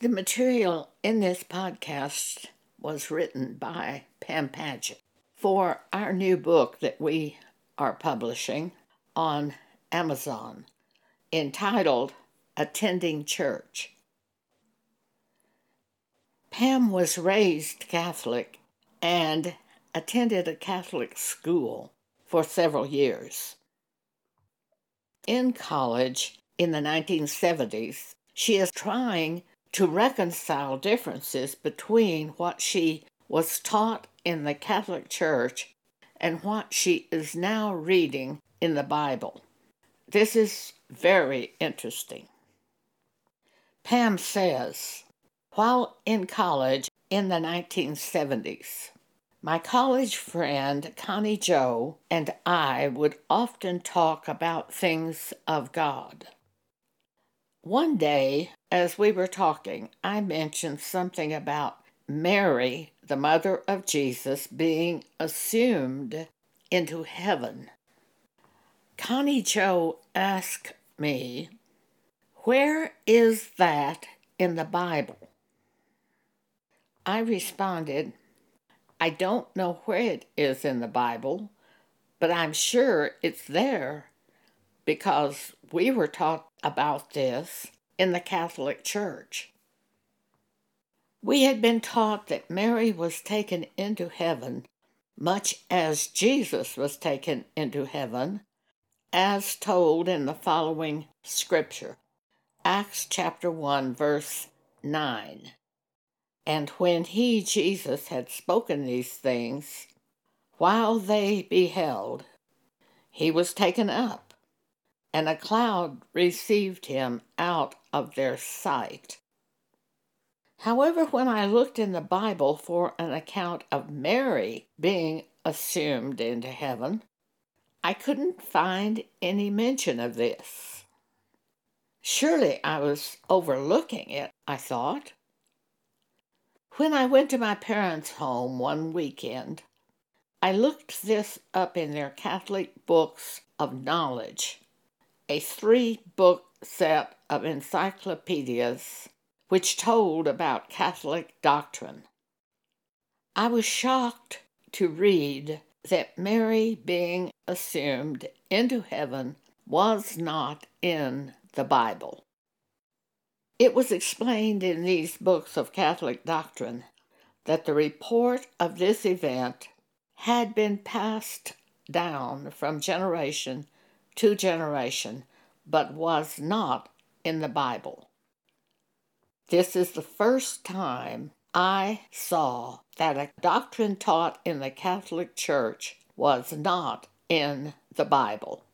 The material in this podcast was written by Pam Paget for our new book that we are publishing on Amazon entitled Attending Church. Pam was raised Catholic and attended a Catholic school for several years. In college in the 1970s, she is trying to reconcile differences between what she was taught in the Catholic Church and what she is now reading in the Bible. This is very interesting. Pam says, while in college in the 1970s, my college friend Connie Joe and I would often talk about things of God. One day, as we were talking, I mentioned something about Mary, the mother of Jesus, being assumed into heaven. Connie Joe asked me, Where is that in the Bible? I responded, I don't know where it is in the Bible, but I'm sure it's there because we were taught about this in the Catholic Church. We had been taught that Mary was taken into heaven much as Jesus was taken into heaven, as told in the following scripture Acts chapter 1, verse 9. And when he, Jesus, had spoken these things, while they beheld, he was taken up, and a cloud received him out of their sight. However, when I looked in the Bible for an account of Mary being assumed into heaven, I couldn't find any mention of this. Surely I was overlooking it, I thought. When I went to my parents' home one weekend, I looked this up in their Catholic Books of Knowledge, a three book set of encyclopedias which told about Catholic doctrine. I was shocked to read that Mary being assumed into heaven was not in the Bible. It was explained in these books of Catholic doctrine that the report of this event had been passed down from generation to generation, but was not in the Bible. This is the first time I saw that a doctrine taught in the Catholic Church was not in the Bible.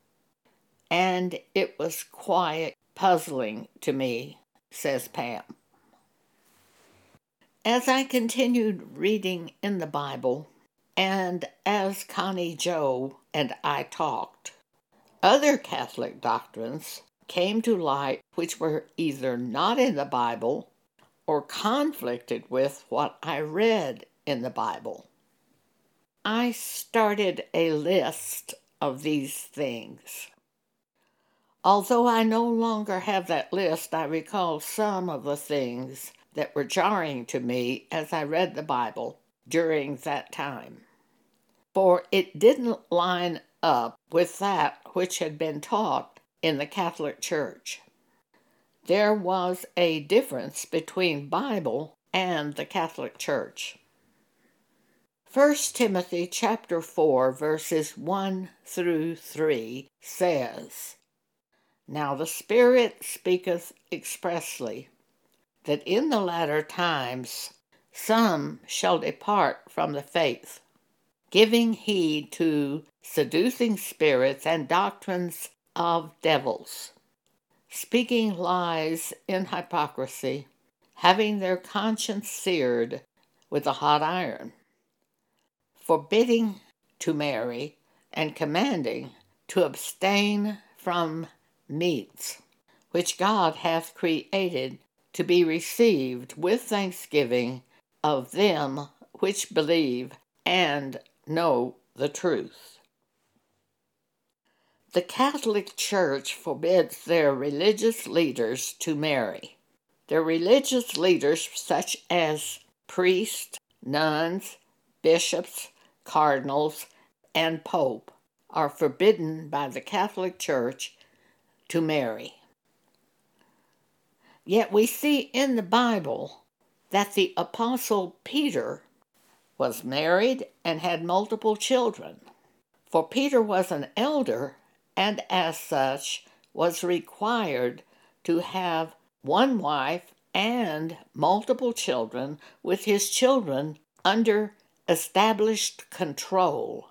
And it was quite puzzling to me says Pam. As I continued reading in the Bible, and as Connie Joe and I talked, other Catholic doctrines came to light which were either not in the Bible or conflicted with what I read in the Bible. I started a list of these things. Although I no longer have that list, I recall some of the things that were jarring to me as I read the Bible during that time. For it didn't line up with that which had been taught in the Catholic Church. There was a difference between Bible and the Catholic Church. 1 Timothy chapter 4 verses 1 through 3 says, now the Spirit speaketh expressly that in the latter times some shall depart from the faith, giving heed to seducing spirits and doctrines of devils, speaking lies in hypocrisy, having their conscience seared with a hot iron, forbidding to marry, and commanding to abstain from meats, which God hath created to be received with thanksgiving of them which believe and know the truth. The Catholic Church forbids their religious leaders to marry. Their religious leaders, such as priests, nuns, bishops, cardinals, and pope, are forbidden by the Catholic Church to marry. Yet we see in the Bible that the Apostle Peter was married and had multiple children. For Peter was an elder and, as such, was required to have one wife and multiple children, with his children under established control.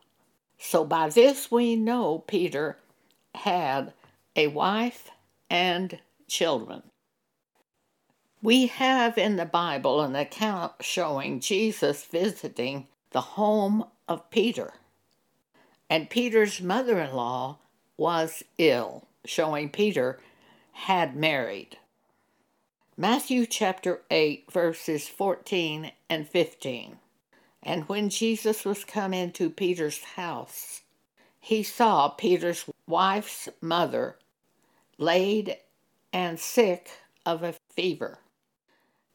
So, by this we know Peter had a wife and children. We have in the Bible an account showing Jesus visiting the home of Peter. And Peter's mother in law was ill, showing Peter had married. Matthew chapter 8, verses 14 and 15. And when Jesus was come into Peter's house, he saw Peter's wife's mother laid and sick of a fever.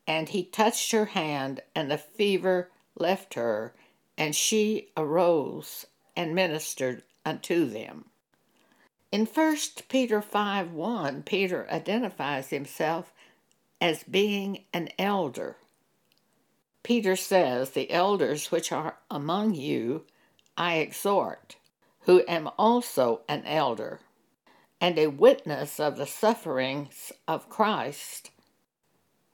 And he touched her hand, and the fever left her, and she arose and ministered unto them. In 1 Peter 5 1, Peter identifies himself as being an elder. Peter says, The elders which are among you I exhort, who am also an elder, and a witness of the sufferings of Christ,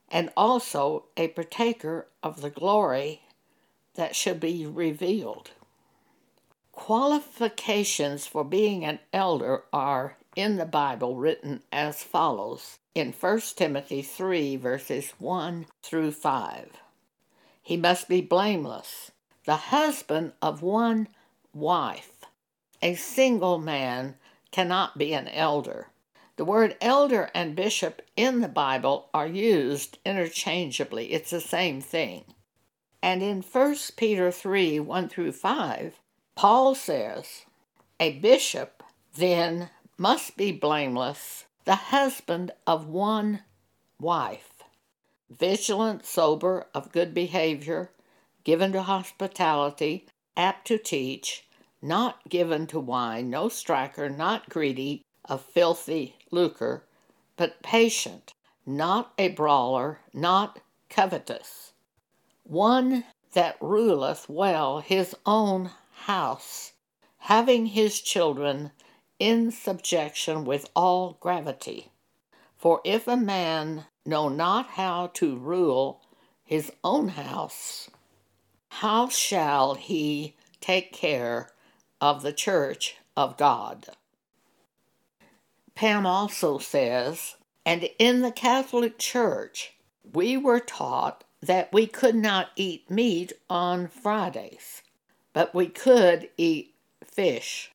and also a partaker of the glory that shall be revealed. Qualifications for being an elder are in the Bible written as follows in 1 Timothy 3, verses 1 through 5. He must be blameless, the husband of one wife. A single man cannot be an elder. The word elder and bishop in the Bible are used interchangeably, it's the same thing. And in 1 Peter 3 1 through 5, Paul says, A bishop then must be blameless, the husband of one wife, vigilant, sober, of good behavior, given to hospitality, apt to teach, not given to wine, no striker, not greedy of filthy lucre, but patient, not a brawler, not covetous, one that ruleth well his own house, having his children in subjection with all gravity. For if a man know not how to rule his own house, how shall he take care of the church of God? Pam also says, and in the Catholic Church, we were taught that we could not eat meat on Fridays, but we could eat fish.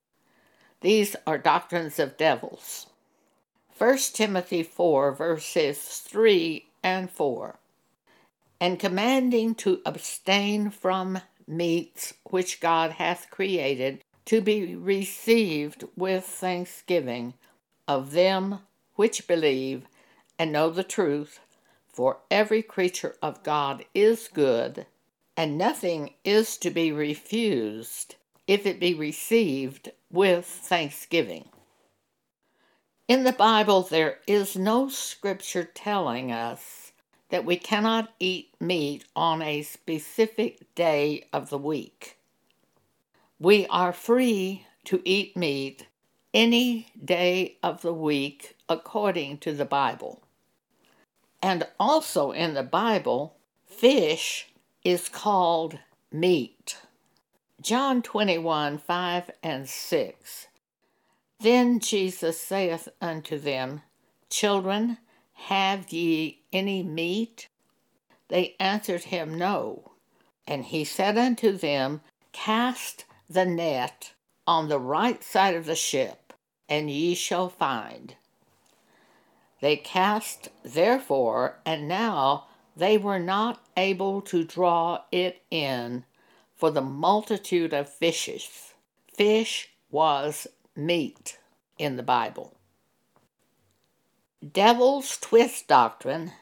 These are doctrines of devils. 1 Timothy 4, verses 3 and 4. And commanding to abstain from meats which God hath created to be received with thanksgiving of them which believe and know the truth, for every creature of God is good, and nothing is to be refused if it be received with thanksgiving. In the Bible, there is no scripture telling us that we cannot eat meat on a specific day of the week. We are free to eat meat any day of the week according to the Bible. And also in the Bible, fish is called meat. John 21 5 and 6. Then Jesus saith unto them, Children, have ye any meat? They answered him, No. And he said unto them, Cast the net on the right side of the ship, and ye shall find. They cast, therefore, and now they were not able to draw it in for the multitude of fishes. Fish was meat in the Bible. Devil's twist doctrine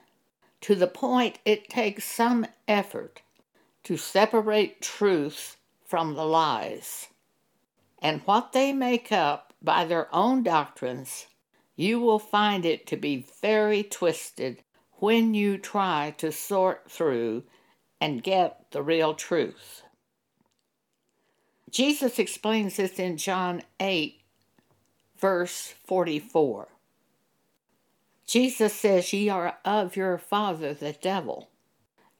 to the point it takes some effort to separate truth from the lies. And what they make up by their own doctrines, you will find it to be very twisted when you try to sort through and get the real truth. Jesus explains this in John 8, verse 44. Jesus says, Ye are of your father the devil,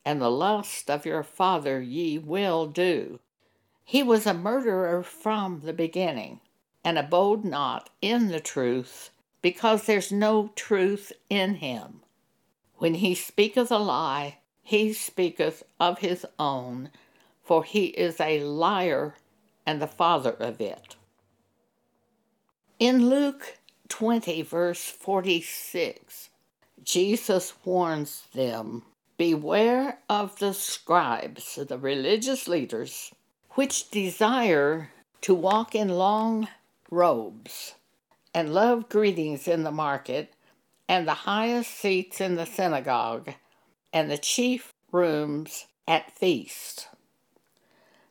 and the lust of your father ye will do. He was a murderer from the beginning, and abode not in the truth, because there's no truth in him. When he speaketh a lie, he speaketh of his own, for he is a liar and the father of it. In Luke 20, verse 46, Jesus warns them Beware of the scribes, the religious leaders, which desire to walk in long robes and love greetings in the market and the highest seats in the synagogue and the chief rooms at feast.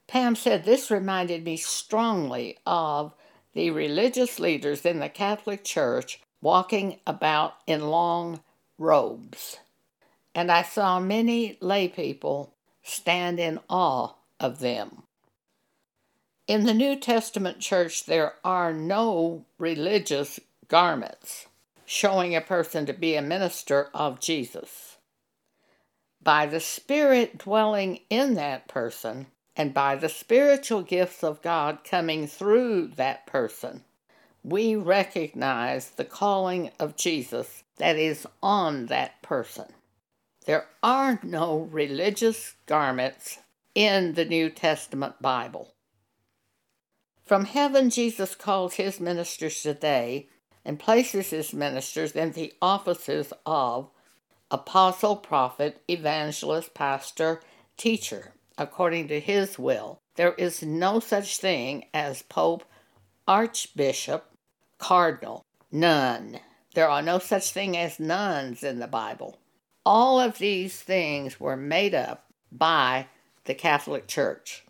Pam said this reminded me strongly of the religious leaders in the Catholic Church walking about in long robes. And I saw many lay people stand in awe of them. In the New Testament church, there are no religious garments showing a person to be a minister of Jesus. By the Spirit dwelling in that person, and by the spiritual gifts of God coming through that person, we recognize the calling of Jesus that is on that person. There are no religious garments in the New Testament Bible. From heaven, Jesus calls his ministers today and places his ministers in the offices of apostle, prophet, evangelist, pastor, teacher according to his will. There is no such thing as pope, archbishop, cardinal. None. There are no such thing as nuns in the Bible. All of these things were made up by the Catholic Church.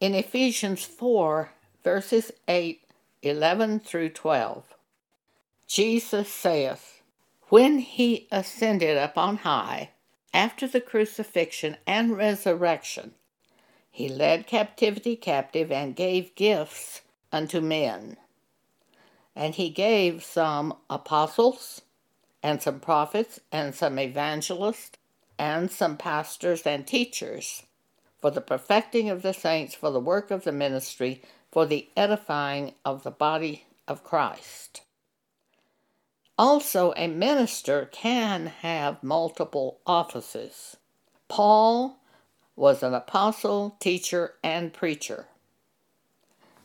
In Ephesians 4, verses 8, 11 through 12, Jesus saith, When he ascended up on high, after the crucifixion and resurrection, he led captivity captive and gave gifts unto men. And he gave some apostles, and some prophets, and some evangelists, and some pastors and teachers, for the perfecting of the saints, for the work of the ministry, for the edifying of the body of Christ. Also, a minister can have multiple offices. Paul was an apostle, teacher, and preacher.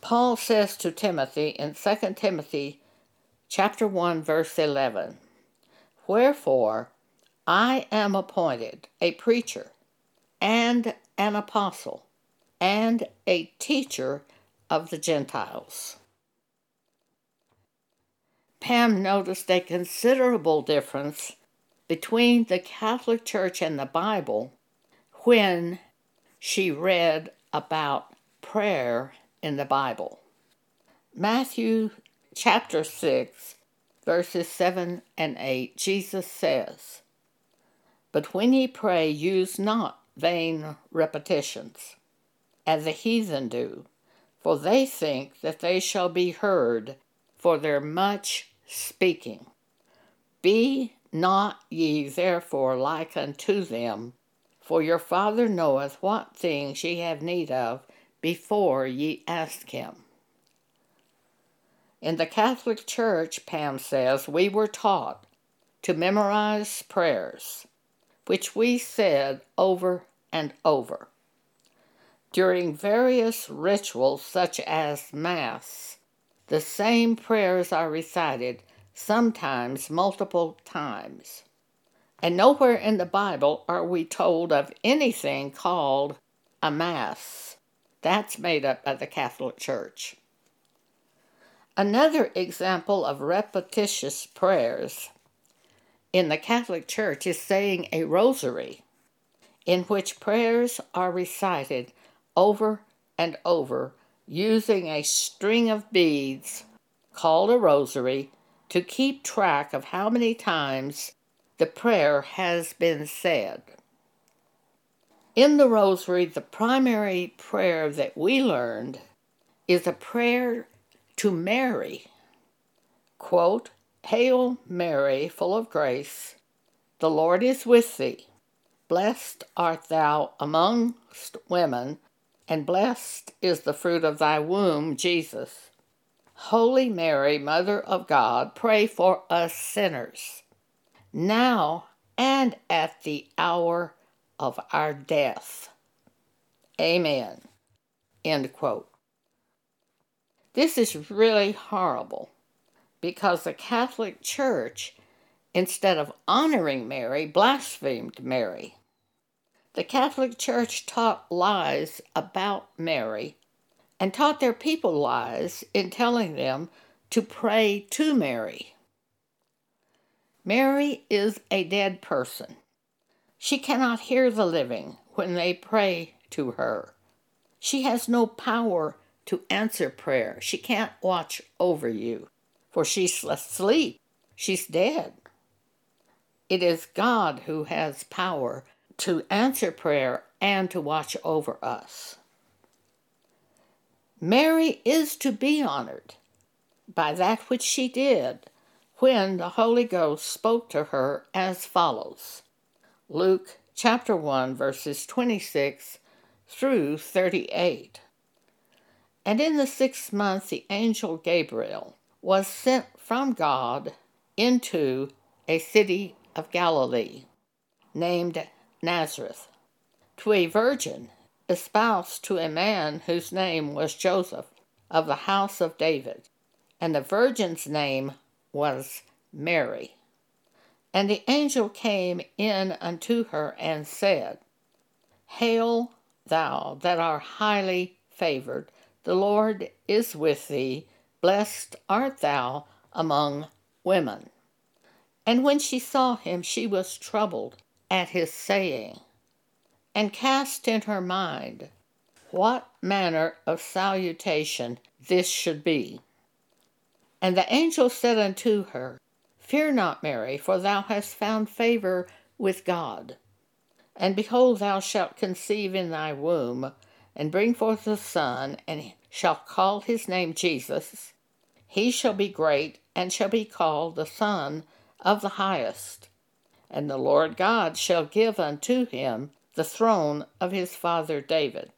Paul says to Timothy in 2 Timothy chapter 1 verse 11, Wherefore I am appointed a preacher and an apostle and a teacher of the Gentiles. Pam noticed a considerable difference between the Catholic Church and the Bible when she read about prayer in the Bible. Matthew chapter 6, verses 7 and 8, Jesus says, But when ye pray, use not vain repetitions, as the heathen do, for they think that they shall be heard for their much speaking. Be not ye therefore like unto them, for your Father knoweth what things ye have need of before ye ask him. In the Catholic Church, Pam says, we were taught to memorize prayers, which we said over and over. During various rituals such as Mass, the same prayers are recited, sometimes multiple times. And nowhere in the Bible are we told of anything called a Mass. That's made up by the Catholic Church. Another example of repetitious prayers in the Catholic Church is saying a rosary, in which prayers are recited over and over using a string of beads called a rosary to keep track of how many times the prayer has been said. In the rosary, the primary prayer that we learned is a prayer to Mary. Quote, Hail Mary, full of grace, the Lord is with thee. Blessed art thou amongst women, and blessed is the fruit of thy womb, Jesus. Holy Mary, Mother of God, pray for us sinners, now and at the hour of our death. Amen. End quote. This is really horrible because the Catholic Church, instead of honoring Mary, blasphemed Mary. The Catholic Church taught lies about Mary and taught their people lies in telling them to pray to Mary. Mary is a dead person. She cannot hear the living when they pray to her. She has no power to answer prayer. She can't watch over you, for she's asleep. She's dead. It is God who has power to answer prayer and to watch over us. Mary is to be honored by that which she did when the Holy Ghost spoke to her as follows Luke chapter 1, verses 26 through 38. And in the sixth month, the angel Gabriel was sent from God into a city of Galilee named Nazareth to a virgin espoused to a man whose name was Joseph of the house of David, and the virgin's name was Mary. And the angel came in unto her and said, Hail, thou that art highly favored, the Lord is with thee, blessed art thou among women. And when she saw him, she was troubled at his saying and cast in her mind what manner of salutation this should be. And the angel said unto her, Fear not, Mary, for thou hast found favor with God. And behold, thou shalt conceive in thy womb, and bring forth a son, and shalt call his name Jesus. He shall be great, and shall be called the Son of the Highest. And the Lord God shall give unto him the throne of his father David,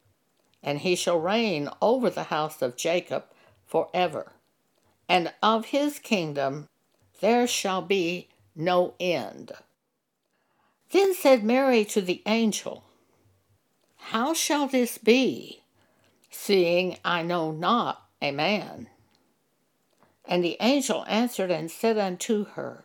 and he shall reign over the house of Jacob for ever. And of his kingdom there shall be no end. Then said Mary to the angel, How shall this be, seeing I know not a man? And the angel answered and said unto her,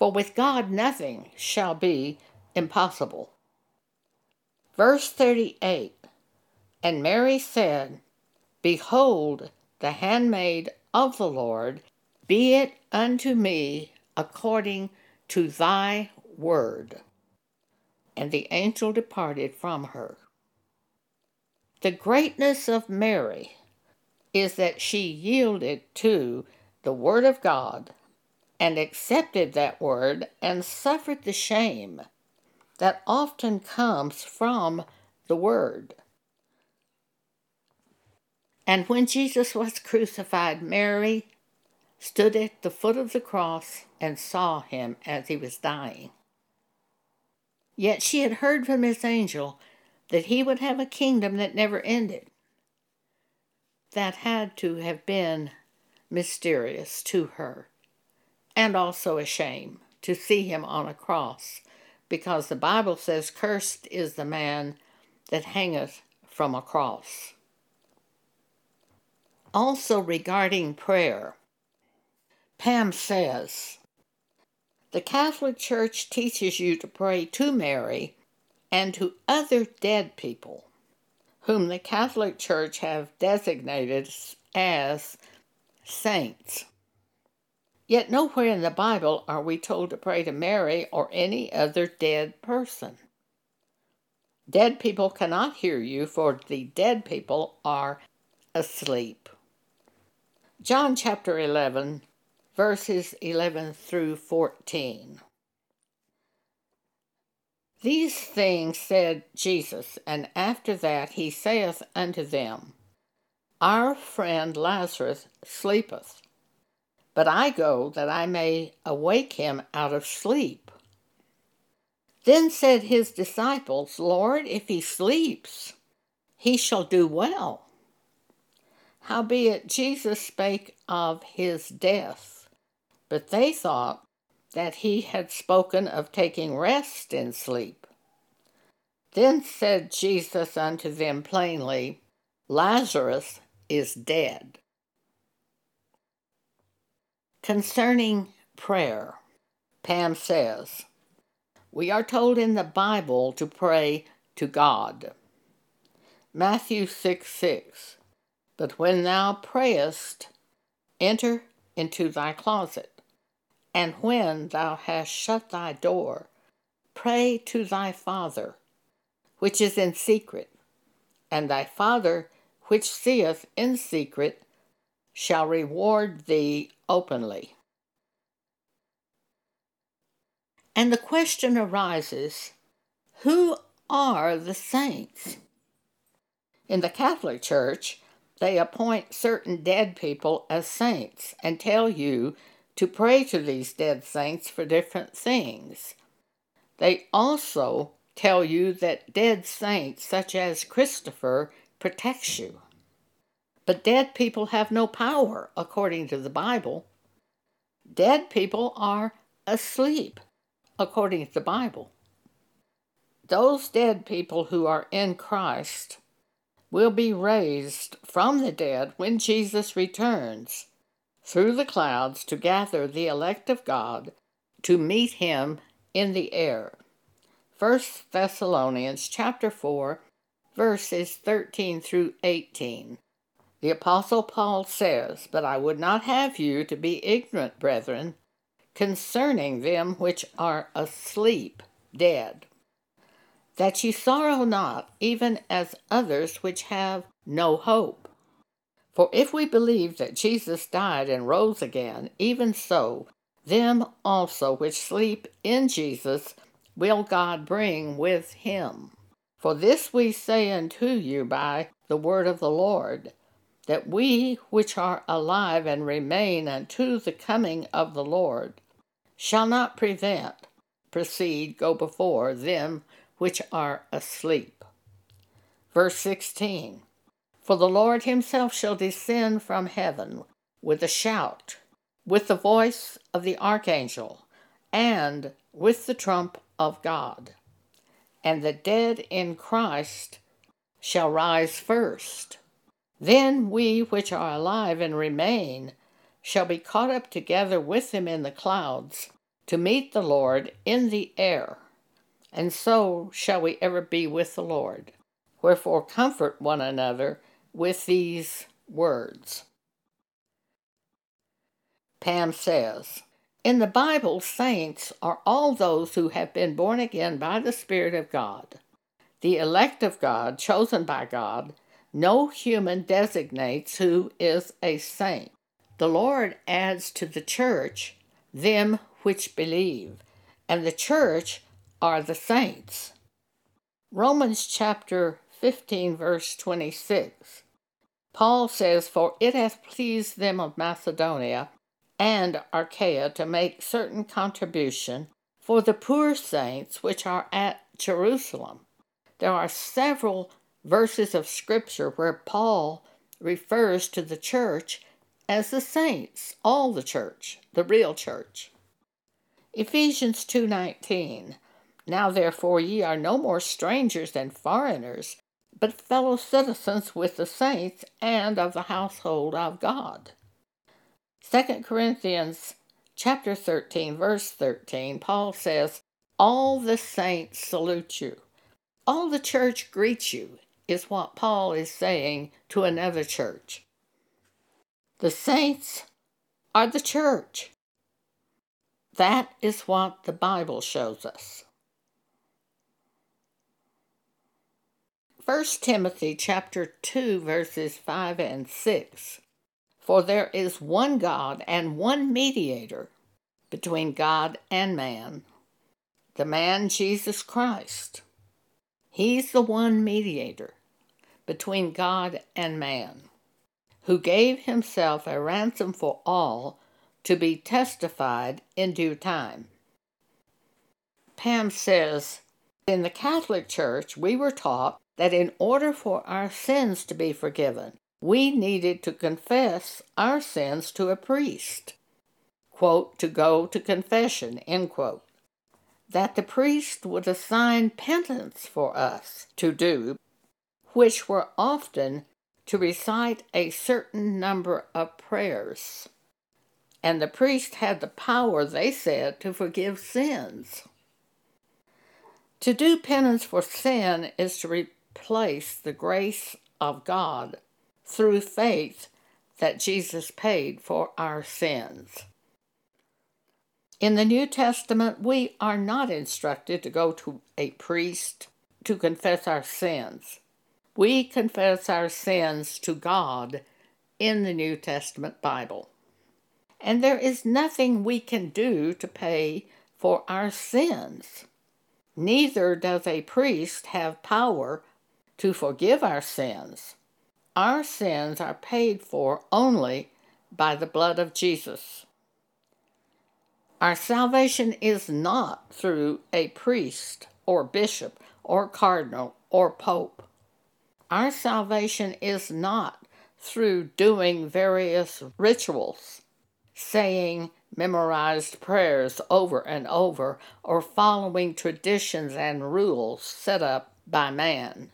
For with God nothing shall be impossible. Verse 38 And Mary said, Behold, the handmaid of the Lord, be it unto me according to thy word. And the angel departed from her. The greatness of Mary is that she yielded to the Word of God and accepted that Word and suffered the shame that often comes from the Word. And when Jesus was crucified, Mary stood at the foot of the cross and saw him as he was dying. Yet she had heard from his angel that he would have a kingdom that never ended. That had to have been mysterious to her, and also a shame to see him on a cross because the Bible says, Cursed is the man that hangeth from a cross. Also, regarding prayer, Pam says, The Catholic Church teaches you to pray to Mary and to other dead people whom the Catholic Church have designated as saints. Yet nowhere in the Bible are we told to pray to Mary or any other dead person. Dead people cannot hear you, for the dead people are asleep. John chapter 11, verses 11 through 14. These things said Jesus, and after that he saith unto them, Our friend Lazarus sleepeth but I go that I may awake him out of sleep. Then said his disciples, Lord, if he sleeps, he shall do well. Howbeit Jesus spake of his death, but they thought that he had spoken of taking rest in sleep. Then said Jesus unto them plainly, Lazarus is dead. Concerning prayer, Pam says, We are told in the Bible to pray to God. Matthew 6 6. But when thou prayest, enter into thy closet, and when thou hast shut thy door, pray to thy Father, which is in secret, and thy Father, which seeth in secret, shall reward thee openly. And the question arises who are the saints? In the Catholic Church, they appoint certain dead people as saints and tell you to pray to these dead saints for different things. They also tell you that dead saints, such as Christopher, protects you. But dead people have no power, according to the Bible. Dead people are asleep, according to the Bible. Those dead people who are in Christ will be raised from the dead when Jesus returns through the clouds to gather the elect of God to meet him in the air. 1 Thessalonians chapter 4 verses 13 through 18. The Apostle Paul says, But I would not have you to be ignorant, brethren, concerning them which are asleep, dead, that ye sorrow not, even as others which have no hope. For if we believe that Jesus died and rose again, even so, them also which sleep in Jesus will God bring with him. For this we say unto you by the word of the Lord that we which are alive and remain unto the coming of the Lord shall not prevent, proceed, go before them which are asleep. Verse 16 For the Lord himself shall descend from heaven with a shout, with the voice of the archangel, and with the trump of God. And the dead in Christ shall rise first. Then we which are alive and remain shall be caught up together with them in the clouds to meet the Lord in the air, and so shall we ever be with the Lord. Wherefore comfort one another with these words. Pam says, In the Bible, saints are all those who have been born again by the Spirit of God, the elect of God, chosen by God no human designates who is a saint. The Lord adds to the church them which believe, and the church are the saints. Romans chapter 15, verse 26. Paul says, For it hath pleased them of Macedonia and Achaia to make certain contribution for the poor saints which are at Jerusalem. There are several verses of Scripture where Paul refers to the church as the saints, all the church, the real church. Ephesians 2:19 Now therefore ye are no more strangers and foreigners, but fellow citizens with the saints and of the household of God. 2 Corinthians chapter 13 verse 13 Paul says, "All the saints salute you. All the church greets you." Is what Paul is saying to another church. The saints are the church. That is what the Bible shows us. 1 Timothy chapter 2 verses 5 and 6 For there is one God and one mediator between God and man the man Jesus Christ He's the one mediator between God and man who gave himself a ransom for all to be testified in due time. Pam says, In the Catholic Church, we were taught that in order for our sins to be forgiven, we needed to confess our sins to a priest. Quote, to go to confession, end quote. That the priest would assign penance for us to do, which were often to recite a certain number of prayers. And the priest had the power, they said, to forgive sins. To do penance for sin is to replace the grace of God through faith that Jesus paid for our sins. In the New Testament, we are not instructed to go to a priest to confess our sins. We confess our sins to God in the New Testament Bible. And there is nothing we can do to pay for our sins. Neither does a priest have power to forgive our sins. Our sins are paid for only by the blood of Jesus. Our salvation is not through a priest or bishop or cardinal or pope. Our salvation is not through doing various rituals, saying memorized prayers over and over, or following traditions and rules set up by man.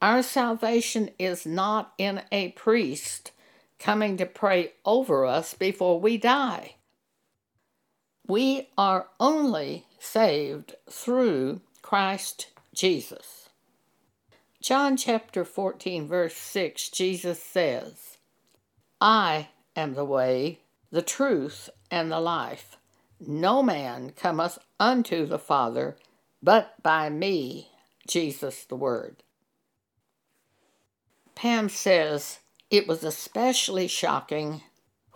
Our salvation is not in a priest coming to pray over us before we die. We are only saved through Christ Jesus. John chapter 14, verse 6, Jesus says, I am the way, the truth, and the life. No man cometh unto the Father but by me, Jesus the Word. Pam says, It was especially shocking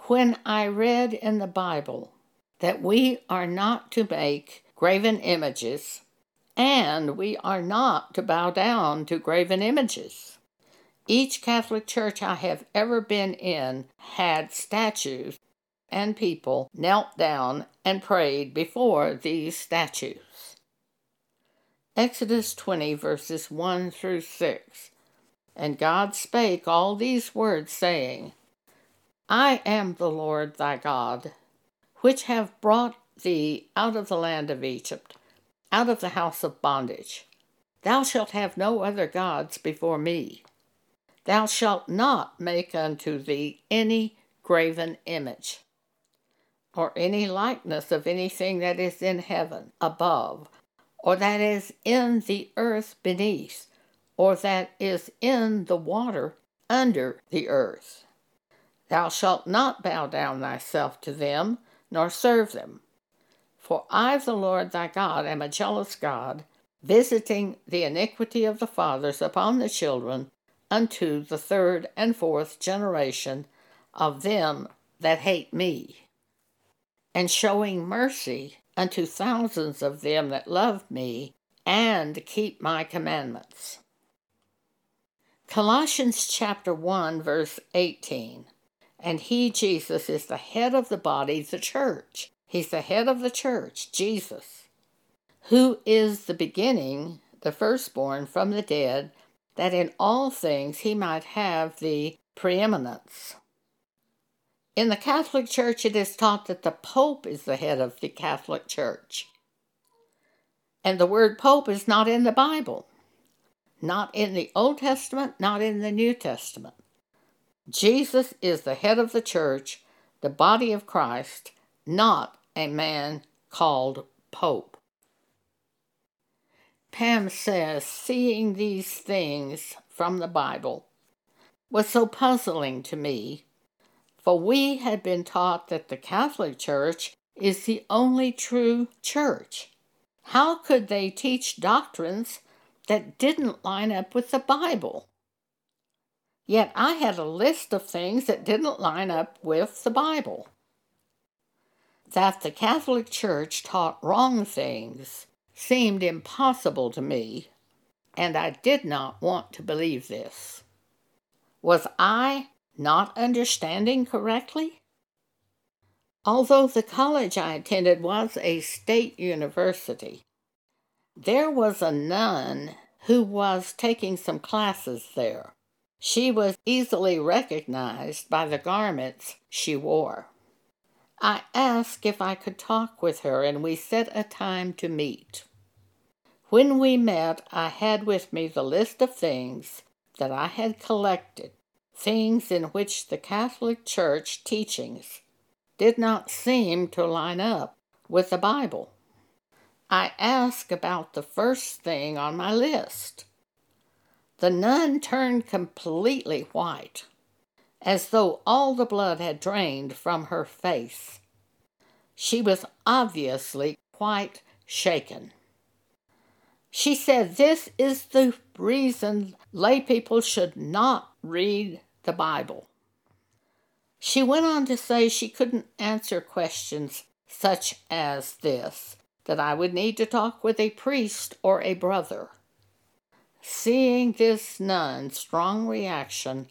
when I read in the Bible that we are not to make graven images and we are not to bow down to graven images. Each Catholic church I have ever been in had statues, and people knelt down and prayed before these statues. Exodus 20, verses 1 through 6. And God spake all these words, saying, I am the Lord thy God, which have brought thee out of the land of Egypt, out of the house of bondage. Thou shalt have no other gods before me. Thou shalt not make unto thee any graven image, or any likeness of anything that is in heaven above, or that is in the earth beneath, or that is in the water under the earth. Thou shalt not bow down thyself to them, nor serve them. For I, the Lord thy God, am a jealous God, visiting the iniquity of the fathers upon the children unto the third and fourth generation of them that hate me, and showing mercy unto thousands of them that love me and keep my commandments. Colossians chapter 1 verse 18. And he Jesus is the head of the body, the church. He's the head of the church, Jesus, who is the beginning, the firstborn from the dead, that in all things he might have the preeminence. In the Catholic Church, it is taught that the Pope is the head of the Catholic Church. And the word pope is not in the Bible, not in the Old Testament, not in the New Testament. Jesus is the head of the church, the body of Christ, not a man called Pope. Pam says, seeing these things from the Bible was so puzzling to me, for we had been taught that the Catholic Church is the only true church. How could they teach doctrines that didn't line up with the Bible? Yet I had a list of things that didn't line up with the Bible. That the Catholic Church taught wrong things seemed impossible to me, and I did not want to believe this. Was I not understanding correctly? Although the college I attended was a state university, there was a nun who was taking some classes there. She was easily recognized by the garments she wore. I asked if I could talk with her, and we set a time to meet. When we met, I had with me the list of things that I had collected, things in which the Catholic Church teachings did not seem to line up with the Bible. I asked about the first thing on my list. The nun turned completely white, as though all the blood had drained from her face. She was obviously quite shaken. She said this is the reason lay people should not read the Bible. She went on to say she couldn't answer questions such as this, that I would need to talk with a priest or a brother. Seeing this nun's strong reaction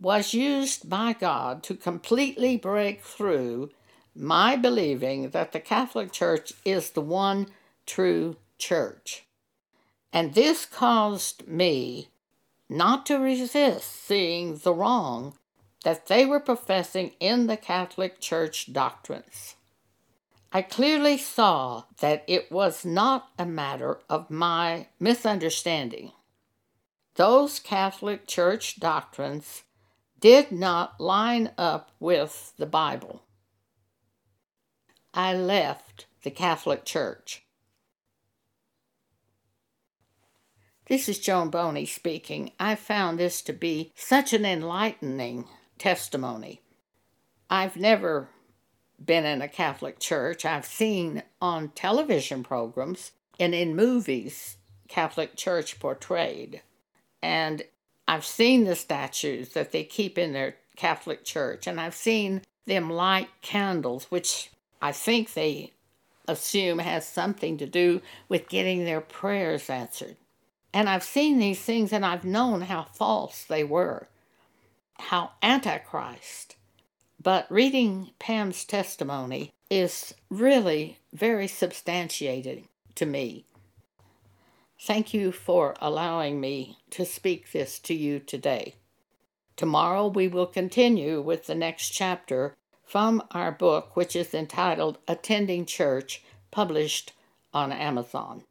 was used by God to completely break through my believing that the Catholic Church is the one true church. And this caused me not to resist seeing the wrong that they were professing in the Catholic Church doctrines. I clearly saw that it was not a matter of my misunderstanding. Those Catholic Church doctrines did not line up with the Bible. I left the Catholic Church. This is Joan Boney speaking. I found this to be such an enlightening testimony. I've never been in a Catholic church. I've seen on television programs and in movies Catholic Church portrayed. And I've seen the statues that they keep in their Catholic church, and I've seen them light candles, which I think they assume has something to do with getting their prayers answered. And I've seen these things and I've known how false they were, how antichrist but reading Pam's testimony is really very substantiated to me. Thank you for allowing me to speak this to you today. Tomorrow we will continue with the next chapter from our book, which is entitled Attending Church, published on Amazon.